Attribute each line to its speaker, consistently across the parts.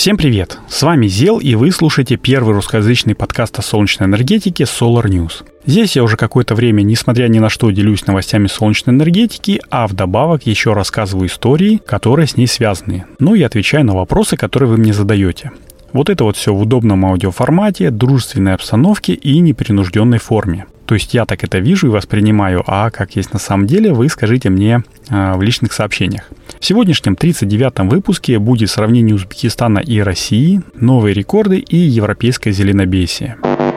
Speaker 1: Всем привет! С вами Зел, и вы слушаете первый русскоязычный подкаст о солнечной энергетике Solar News. Здесь я уже какое-то время, несмотря ни на что, делюсь новостями солнечной энергетики, а вдобавок еще рассказываю истории, которые с ней связаны. Ну и отвечаю на вопросы, которые вы мне задаете. Вот это вот все в удобном аудиоформате, дружественной обстановке и непринужденной форме. То есть я так это вижу и воспринимаю, а как есть на самом деле, вы скажите мне э, в личных сообщениях. В сегодняшнем 39-м выпуске будет сравнение Узбекистана и России, новые рекорды и европейское зеленобесие.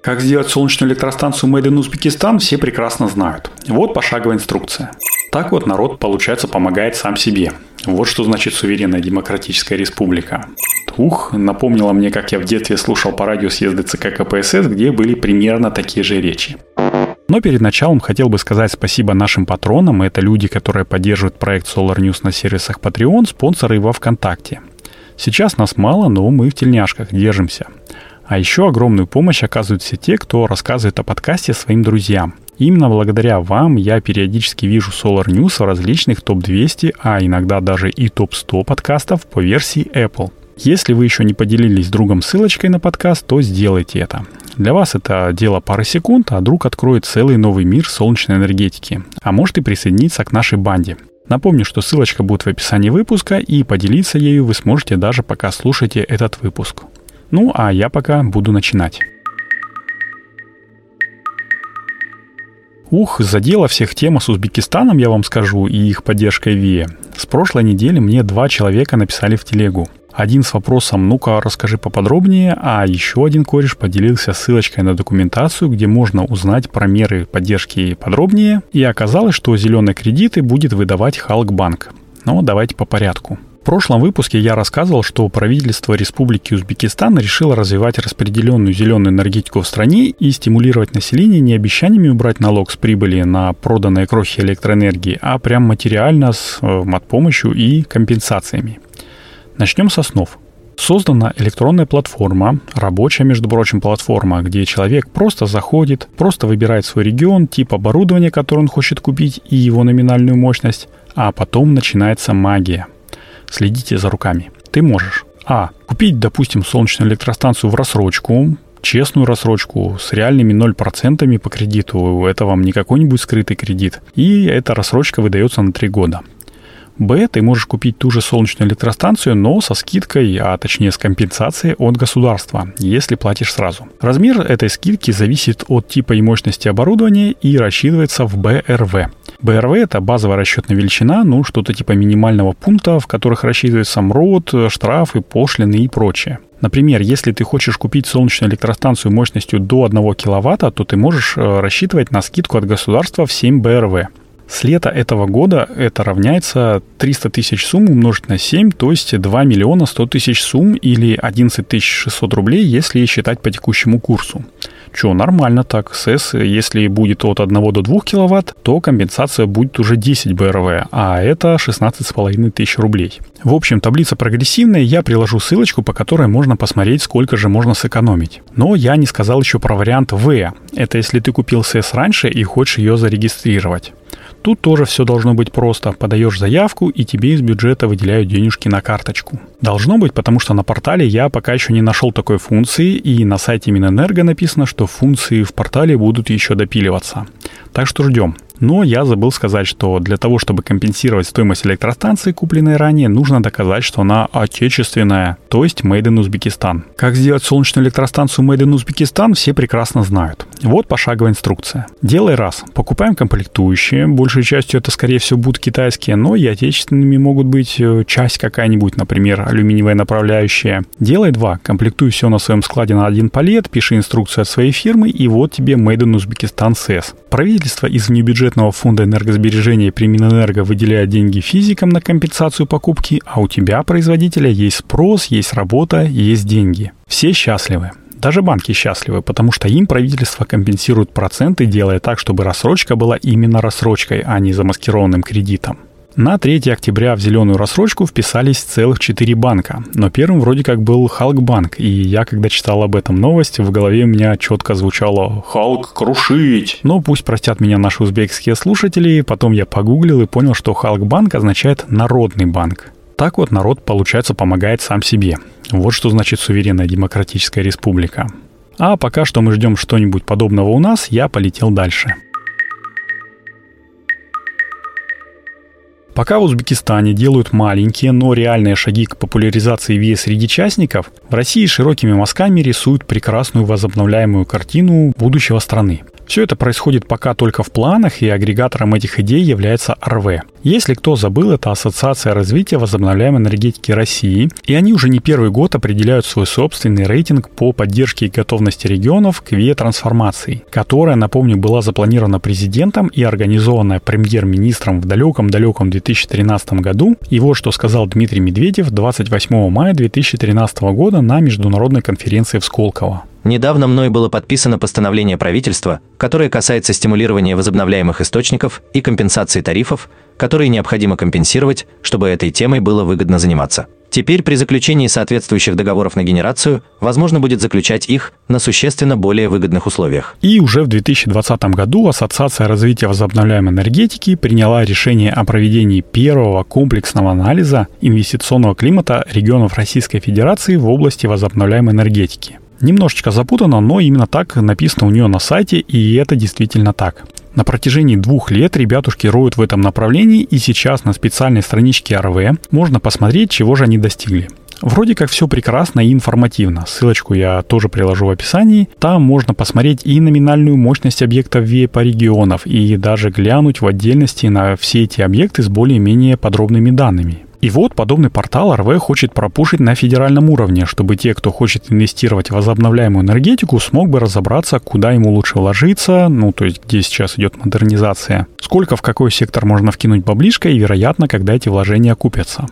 Speaker 1: Как сделать солнечную электростанцию Made in Узбекистан, все прекрасно знают. Вот пошаговая инструкция. Так вот народ, получается, помогает сам себе. Вот что значит суверенная демократическая республика. Ух, напомнило мне, как я в детстве слушал по радио съезды ЦК КПСС, где были примерно такие же речи. Но перед началом хотел бы сказать спасибо нашим патронам. Это люди, которые поддерживают проект Solar News на сервисах Patreon, спонсоры во ВКонтакте. Сейчас нас мало, но мы в тельняшках держимся. А еще огромную помощь оказывают все те, кто рассказывает о подкасте своим друзьям. Именно благодаря вам я периодически вижу Solar News в различных топ-200, а иногда даже и топ-100 подкастов по версии Apple. Если вы еще не поделились с другом ссылочкой на подкаст, то сделайте это. Для вас это дело пары секунд, а друг откроет целый новый мир солнечной энергетики. А может и присоединиться к нашей банде. Напомню, что ссылочка будет в описании выпуска, и поделиться ею вы сможете даже пока слушаете этот выпуск. Ну, а я пока буду начинать. Ух, задела всех тема с Узбекистаном, я вам скажу, и их поддержкой ВИЭ. С прошлой недели мне два человека написали в телегу. Один с вопросом «ну-ка, расскажи поподробнее», а еще один кореш поделился ссылочкой на документацию, где можно узнать про меры поддержки подробнее, и оказалось, что зеленые кредиты будет выдавать Халкбанк. Но давайте по порядку. В прошлом выпуске я рассказывал, что правительство Республики Узбекистан решило развивать распределенную зеленую энергетику в стране и стимулировать население не обещаниями убрать налог с прибыли на проданные крохи электроэнергии, а прям материально с э, помощью и компенсациями. Начнем с основ. Создана электронная платформа, рабочая, между прочим, платформа, где человек просто заходит, просто выбирает свой регион, тип оборудования, который он хочет купить и его номинальную мощность, а потом начинается магия – Следите за руками. Ты можешь А. Купить, допустим, солнечную электростанцию в рассрочку, честную рассрочку с реальными 0% по кредиту. Это вам не какой-нибудь скрытый кредит. И эта рассрочка выдается на 3 года. Б, ты можешь купить ту же солнечную электростанцию, но со скидкой, а точнее с компенсацией от государства, если платишь сразу. Размер этой скидки зависит от типа и мощности оборудования и рассчитывается в БРВ. БРВ – это базовая расчетная величина, ну, что-то типа минимального пункта, в которых рассчитывается МРОД, штрафы, пошлины и прочее. Например, если ты хочешь купить солнечную электростанцию мощностью до 1 киловатта, то ты можешь э, рассчитывать на скидку от государства в 7 БРВ. С лета этого года это равняется 300 тысяч сумм умножить на 7, то есть 2 миллиона 100 тысяч сумм или 11 600 рублей, если считать по текущему курсу. Че, нормально так. СЭС, если будет от 1 до 2 киловатт, то компенсация будет уже 10 БРВ, а это 16,5 тысяч рублей. В общем, таблица прогрессивная, я приложу ссылочку, по которой можно посмотреть, сколько же можно сэкономить. Но я не сказал еще про вариант В. Это если ты купил СЭС раньше и хочешь ее зарегистрировать. Тут тоже все должно быть просто. Подаешь заявку, и тебе из бюджета выделяют денежки на карточку. Должно быть, потому что на портале я пока еще не нашел такой функции, и на сайте Минэнерго написано, что функции в портале будут еще допиливаться. Так что ждем. Но я забыл сказать, что для того, чтобы компенсировать стоимость электростанции, купленной ранее, нужно доказать, что она отечественная, то есть Made in Узбекистан. Как сделать солнечную электростанцию Made in Узбекистан, все прекрасно знают. Вот пошаговая инструкция. Делай раз. Покупаем комплектующие. Большей частью это, скорее всего, будут китайские, но и отечественными могут быть э, часть какая-нибудь, например, алюминиевая направляющая. Делай два. Комплектуй все на своем складе на один палет, пиши инструкцию от своей фирмы, и вот тебе Made in Узбекистан СЭС. Правительство из внебюджетных бюджетного фонда энергосбережения при Минэнерго выделяет деньги физикам на компенсацию покупки, а у тебя, производителя, есть спрос, есть работа, есть деньги. Все счастливы. Даже банки счастливы, потому что им правительство компенсирует проценты, делая так, чтобы рассрочка была именно рассрочкой, а не замаскированным кредитом. На 3 октября в зеленую рассрочку вписались целых 4 банка, но первым вроде как был Халкбанк, и я, когда читал об этом новость, в голове у меня четко звучало «Халк крушить!». Но пусть простят меня наши узбекские слушатели, потом я погуглил и понял, что Халкбанк означает «народный банк». Так вот народ, получается, помогает сам себе. Вот что значит суверенная демократическая республика. А пока что мы ждем что-нибудь подобного у нас, я полетел дальше. Пока в Узбекистане делают маленькие, но реальные шаги к популяризации ВИЭ среди частников, в России широкими мазками рисуют прекрасную возобновляемую картину будущего страны. Все это происходит пока только в планах, и агрегатором этих идей является РВ. Если кто забыл, это Ассоциация развития возобновляемой энергетики России, и они уже не первый год определяют свой собственный рейтинг по поддержке и готовности регионов к ВИЭ-трансформации, которая, напомню, была запланирована президентом и организованная премьер-министром в далеком-далеком 2013 году. И вот что сказал Дмитрий Медведев 28 мая 2013 года на международной конференции в Сколково.
Speaker 2: Недавно мной было подписано постановление правительства, которое касается стимулирования возобновляемых источников и компенсации тарифов, которые необходимо компенсировать, чтобы этой темой было выгодно заниматься. Теперь при заключении соответствующих договоров на генерацию возможно будет заключать их на существенно более выгодных условиях.
Speaker 1: И уже в 2020 году Ассоциация развития возобновляемой энергетики приняла решение о проведении первого комплексного анализа инвестиционного климата регионов Российской Федерации в области возобновляемой энергетики. Немножечко запутано, но именно так написано у нее на сайте, и это действительно так. На протяжении двух лет ребятушки роют в этом направлении, и сейчас на специальной страничке РВ можно посмотреть, чего же они достигли. Вроде как все прекрасно и информативно. Ссылочку я тоже приложу в описании. Там можно посмотреть и номинальную мощность объектов ВИЭ по регионов, и даже глянуть в отдельности на все эти объекты с более-менее подробными данными. И вот подобный портал РВ хочет пропушить на федеральном уровне, чтобы те, кто хочет инвестировать в возобновляемую энергетику, смог бы разобраться, куда ему лучше вложиться, ну то есть где сейчас идет модернизация, сколько в какой сектор можно вкинуть баблишко и, вероятно, когда эти вложения окупятся.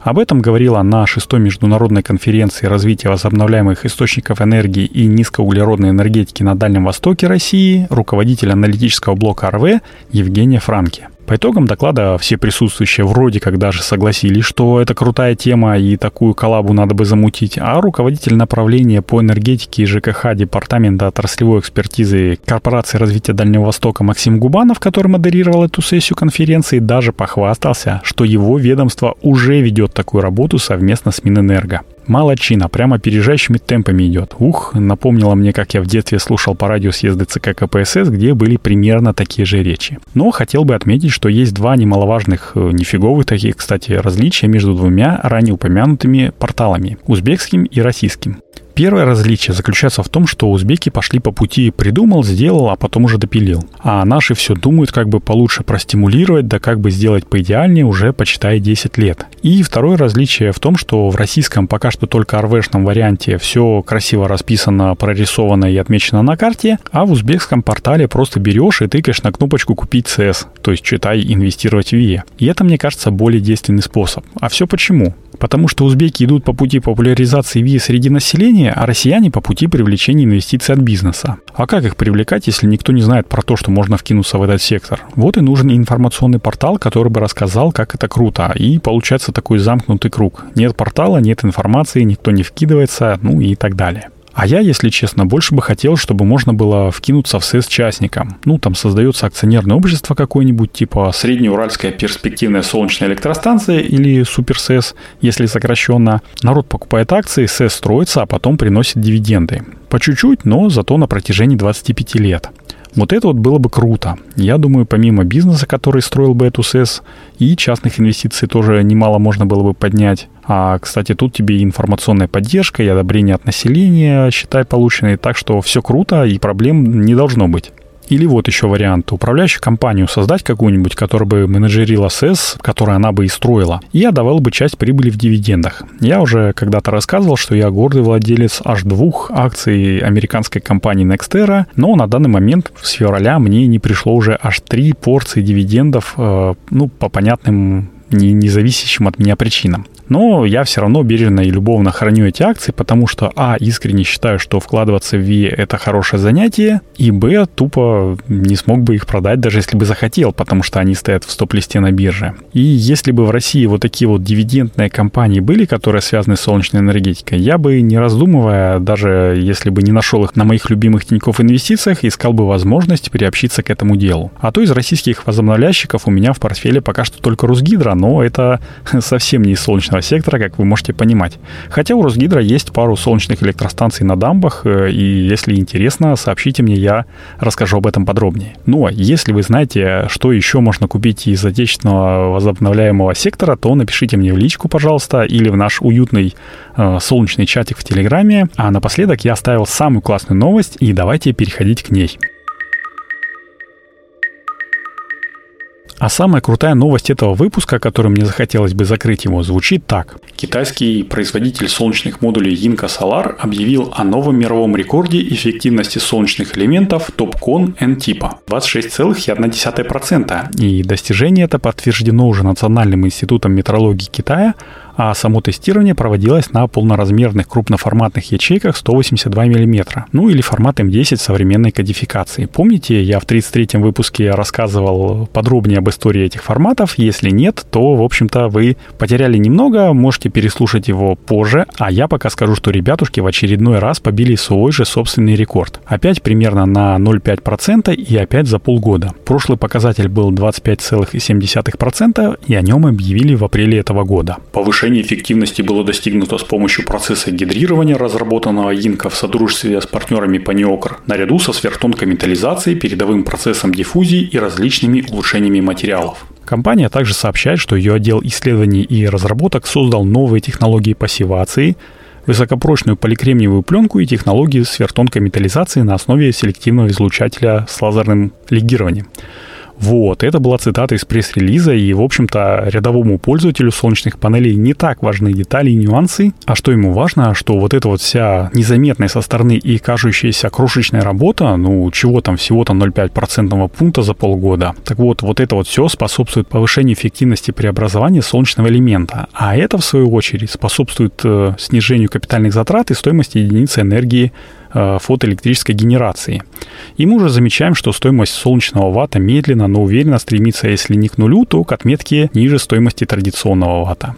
Speaker 1: Об этом говорила на шестой международной конференции развития возобновляемых источников энергии и низкоуглеродной энергетики на Дальнем Востоке России руководитель аналитического блока РВ Евгения Франки. По итогам доклада все присутствующие вроде как даже согласились, что это крутая тема и такую коллабу надо бы замутить, а руководитель направления по энергетике и ЖКХ Департамента отраслевой экспертизы Корпорации развития Дальнего Востока Максим Губанов, который модерировал эту сессию конференции, даже похвастался, что его ведомство уже ведет такую работу совместно с Минэнерго. Молодчина, прямо опережающими темпами идет. Ух, напомнила мне, как я в детстве слушал по радио съезды ЦК КПСС, где были примерно такие же речи. Но хотел бы отметить, что есть два немаловажных, э, нифиговых таких, кстати, различия между двумя ранее упомянутыми порталами – узбекским и российским. Первое различие заключается в том, что узбеки пошли по пути придумал, сделал, а потом уже допилил. А наши все думают, как бы получше простимулировать, да как бы сделать поидеальнее уже почитай 10 лет. И второе различие в том, что в российском пока что только РВшном варианте все красиво расписано, прорисовано и отмечено на карте, а в узбекском портале просто берешь и тыкаешь на кнопочку «Купить CS», то есть читай «Инвестировать в ВИЭ». И это, мне кажется, более действенный способ. А все почему? Потому что узбеки идут по пути популяризации ВИЭ среди населения, а россияне по пути привлечения инвестиций от бизнеса. А как их привлекать, если никто не знает про то, что можно вкинуться в этот сектор? Вот и нужен информационный портал, который бы рассказал, как это круто. И получается такой замкнутый круг. Нет портала, нет информации, никто не вкидывается, ну и так далее. А я, если честно, больше бы хотел, чтобы можно было вкинуться в СЭС частникам. Ну, там создается акционерное общество какое-нибудь, типа Среднеуральская перспективная солнечная электростанция или СуперСЭС, если сокращенно. Народ покупает акции, СЭС строится, а потом приносит дивиденды. По чуть-чуть, но зато на протяжении 25 лет. Вот это вот было бы круто. Я думаю, помимо бизнеса, который строил бы эту СЭС, и частных инвестиций тоже немало можно было бы поднять. А, кстати, тут тебе и информационная поддержка, и одобрение от населения, считай, полученные. Так что все круто, и проблем не должно быть. Или вот еще вариант. Управляющую компанию создать какую-нибудь, которая бы менеджерила СЭС, которую она бы и строила, и отдавала бы часть прибыли в дивидендах. Я уже когда-то рассказывал, что я гордый владелец аж двух акций американской компании Nextera, но на данный момент с февраля мне не пришло уже аж три порции дивидендов, э, ну, по понятным не, не зависящим от меня причинам. Но я все равно бережно и любовно храню эти акции, потому что, а, искренне считаю, что вкладываться в VIA это хорошее занятие, и, б, тупо не смог бы их продать, даже если бы захотел, потому что они стоят в стоп-листе на бирже. И если бы в России вот такие вот дивидендные компании были, которые связаны с солнечной энергетикой, я бы, не раздумывая, даже если бы не нашел их на моих любимых Тинькофф инвестициях, искал бы возможность приобщиться к этому делу. А то из российских возобновляющих у меня в портфеле пока что только Русгидро, но это совсем не из солнечного солнечного сектора, как вы можете понимать. Хотя у Росгидро есть пару солнечных электростанций на дамбах, э, и если интересно, сообщите мне, я расскажу об этом подробнее. Ну, а если вы знаете, что еще можно купить из отечественного возобновляемого сектора, то напишите мне в личку, пожалуйста, или в наш уютный э, солнечный чатик в Телеграме. А напоследок я оставил самую классную новость, и давайте переходить к ней. А самая крутая новость этого выпуска, которую мне захотелось бы закрыть его, звучит так. Китайский производитель солнечных модулей Yinka Solar объявил о новом мировом рекорде эффективности солнечных элементов TOPCon N-типа 26,1%. И достижение это подтверждено уже Национальным институтом метрологии Китая, а само тестирование проводилось на полноразмерных крупноформатных ячейках 182 мм, ну или формат М10 современной кодификации. Помните, я в 33-м выпуске рассказывал подробнее об истории этих форматов? Если нет, то, в общем-то, вы потеряли немного, можете переслушать его позже, а я пока скажу, что ребятушки в очередной раз побили свой же собственный рекорд. Опять примерно на 0,5% и опять за полгода. Прошлый показатель был 25,7% и о нем объявили в апреле этого года. Повышение Повышение эффективности было достигнуто с помощью процесса гидрирования, разработанного Инка в содружестве с партнерами Paniocre, наряду со сверхтонкой металлизацией, передовым процессом диффузии и различными улучшениями материалов. Компания также сообщает, что ее отдел исследований и разработок создал новые технологии пассивации, высокопрочную поликремниевую пленку и технологии сверхтонкой металлизации на основе селективного излучателя с лазерным легированием. Вот, это была цитата из пресс-релиза, и, в общем-то, рядовому пользователю солнечных панелей не так важны детали и нюансы, а что ему важно, что вот эта вот вся незаметная со стороны и кажущаяся крошечная работа, ну, чего там, всего-то 0,5% пункта за полгода. Так вот, вот это вот все способствует повышению эффективности преобразования солнечного элемента, а это, в свою очередь, способствует э, снижению капитальных затрат и стоимости единицы энергии фотоэлектрической генерации. И мы уже замечаем, что стоимость солнечного ватта медленно, но уверенно стремится, если не к нулю, то к отметке ниже стоимости традиционного ватта.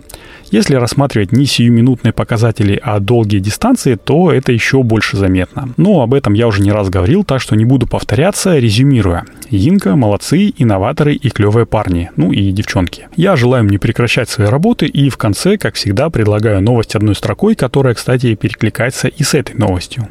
Speaker 1: Если рассматривать не сиюминутные показатели, а долгие дистанции, то это еще больше заметно. Но об этом я уже не раз говорил, так что не буду повторяться, резюмируя. Инка, молодцы, инноваторы и клевые парни, ну и девчонки. Я желаю им не прекращать свои работы и в конце, как всегда, предлагаю новость одной строкой, которая, кстати, перекликается и с этой новостью.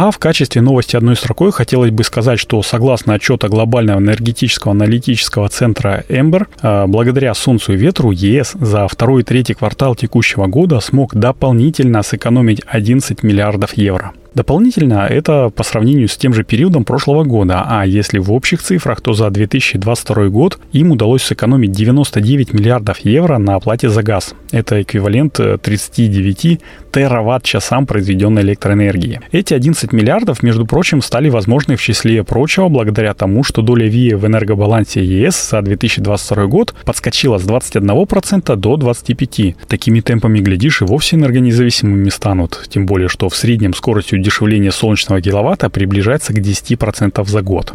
Speaker 1: А в качестве новости одной строкой хотелось бы сказать, что согласно отчету Глобального энергетического аналитического центра Эмбер, благодаря Солнцу и ветру ЕС за второй и третий квартал текущего года смог дополнительно сэкономить 11 миллиардов евро. Дополнительно это по сравнению с тем же периодом прошлого года, а если в общих цифрах, то за 2022 год им удалось сэкономить 99 миллиардов евро на оплате за газ. Это эквивалент 39 э, тераватт-часам произведенной электроэнергии. Эти 11 миллиардов, между прочим, стали возможны в числе прочего благодаря тому, что доля ВИА в энергобалансе ЕС за 2022 год подскочила с 21% до 25%. Такими темпами, глядишь, и вовсе энергонезависимыми станут. Тем более, что в среднем скоростью удешевление солнечного киловатта приближается к 10% за год.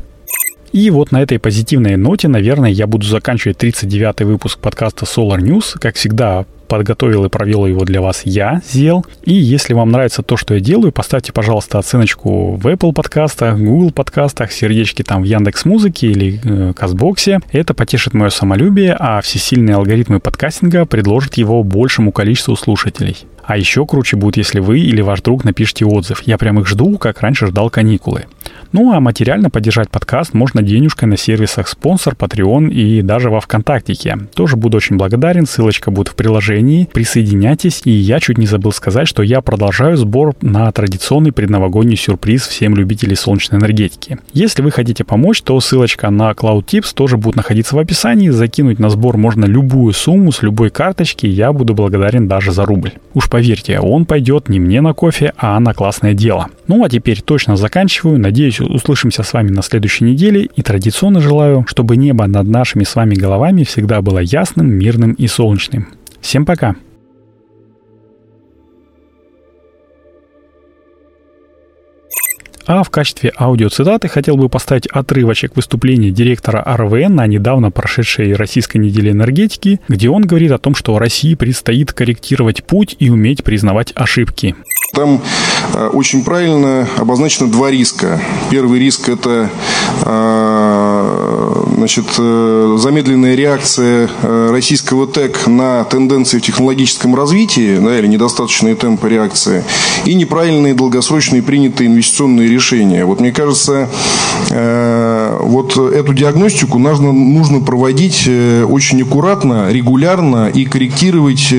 Speaker 1: И вот на этой позитивной ноте, наверное, я буду заканчивать 39-й выпуск подкаста Solar News. Как всегда, подготовил и провел его для вас я, Зел. И если вам нравится то, что я делаю, поставьте, пожалуйста, оценочку в Apple подкастах, Google подкастах, сердечки там в Яндекс Музыке или э, Казбоксе. Это потешит мое самолюбие, а всесильные алгоритмы подкастинга предложат его большему количеству слушателей. А еще круче будет, если вы или ваш друг напишите отзыв. Я прям их жду, как раньше ждал каникулы. Ну а материально поддержать подкаст можно денежкой на сервисах спонсор, Patreon и даже во Вконтактике. Тоже буду очень благодарен, ссылочка будет в приложении. Присоединяйтесь. И я чуть не забыл сказать, что я продолжаю сбор на традиционный предновогодний сюрприз всем любителям солнечной энергетики. Если вы хотите помочь, то ссылочка на Cloud Tips тоже будет находиться в описании. Закинуть на сбор можно любую сумму с любой карточки, я буду благодарен даже за рубль. Уж поверьте, он пойдет не мне на кофе, а на классное дело. Ну а теперь точно заканчиваю. Надеюсь, услышимся с вами на следующей неделе. И традиционно желаю, чтобы небо над нашими с вами головами всегда было ясным, мирным и солнечным. Всем пока! А в качестве аудиоцитаты хотел бы поставить отрывочек выступления директора РВН на недавно прошедшей Российской неделе энергетики, где он говорит о том, что России предстоит корректировать путь и уметь признавать ошибки.
Speaker 3: Там э, очень правильно обозначено два риска. Первый риск – это э, значит, замедленная реакция российского ТЭК на тенденции в технологическом развитии, да, или недостаточные темпы реакции, и неправильные долгосрочные принятые инвестиционные решения. Вот мне кажется, вот эту диагностику нужно, нужно проводить очень аккуратно, регулярно и корректировать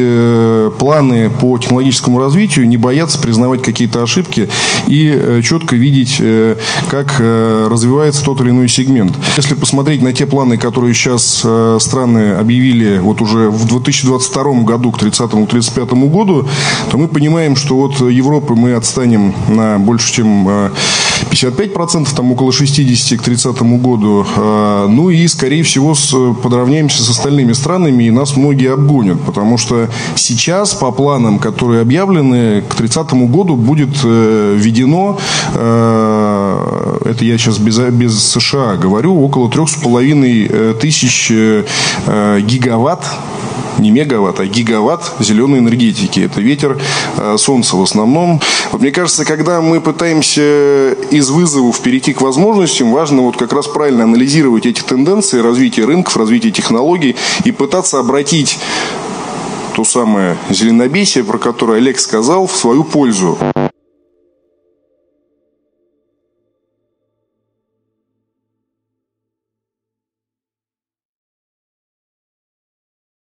Speaker 3: планы по технологическому развитию, не бояться признавать какие-то ошибки и четко видеть, как развивается тот или иной сегмент. Если посмотреть на те планы, которые сейчас э, страны объявили вот уже в 2022 году к 30-35 году, то мы понимаем, что от Европы мы отстанем на больше, чем 55%, э, там около 60 к 30 году. Э, ну и, скорее всего, подравняемся с остальными странами, и нас многие обгонят, потому что сейчас по планам, которые объявлены, к 30 году будет введено, это я сейчас без, без США говорю, около трех с половиной э, тысяч э, э, гигаватт не мегаватт, а гигаватт зеленой энергетики. Это ветер, солнце в основном. Вот мне кажется, когда мы пытаемся из вызовов перейти к возможностям, важно вот как раз правильно анализировать эти тенденции развития рынков, развития технологий и пытаться обратить то самое зеленобесие, про которое Олег сказал, в свою пользу.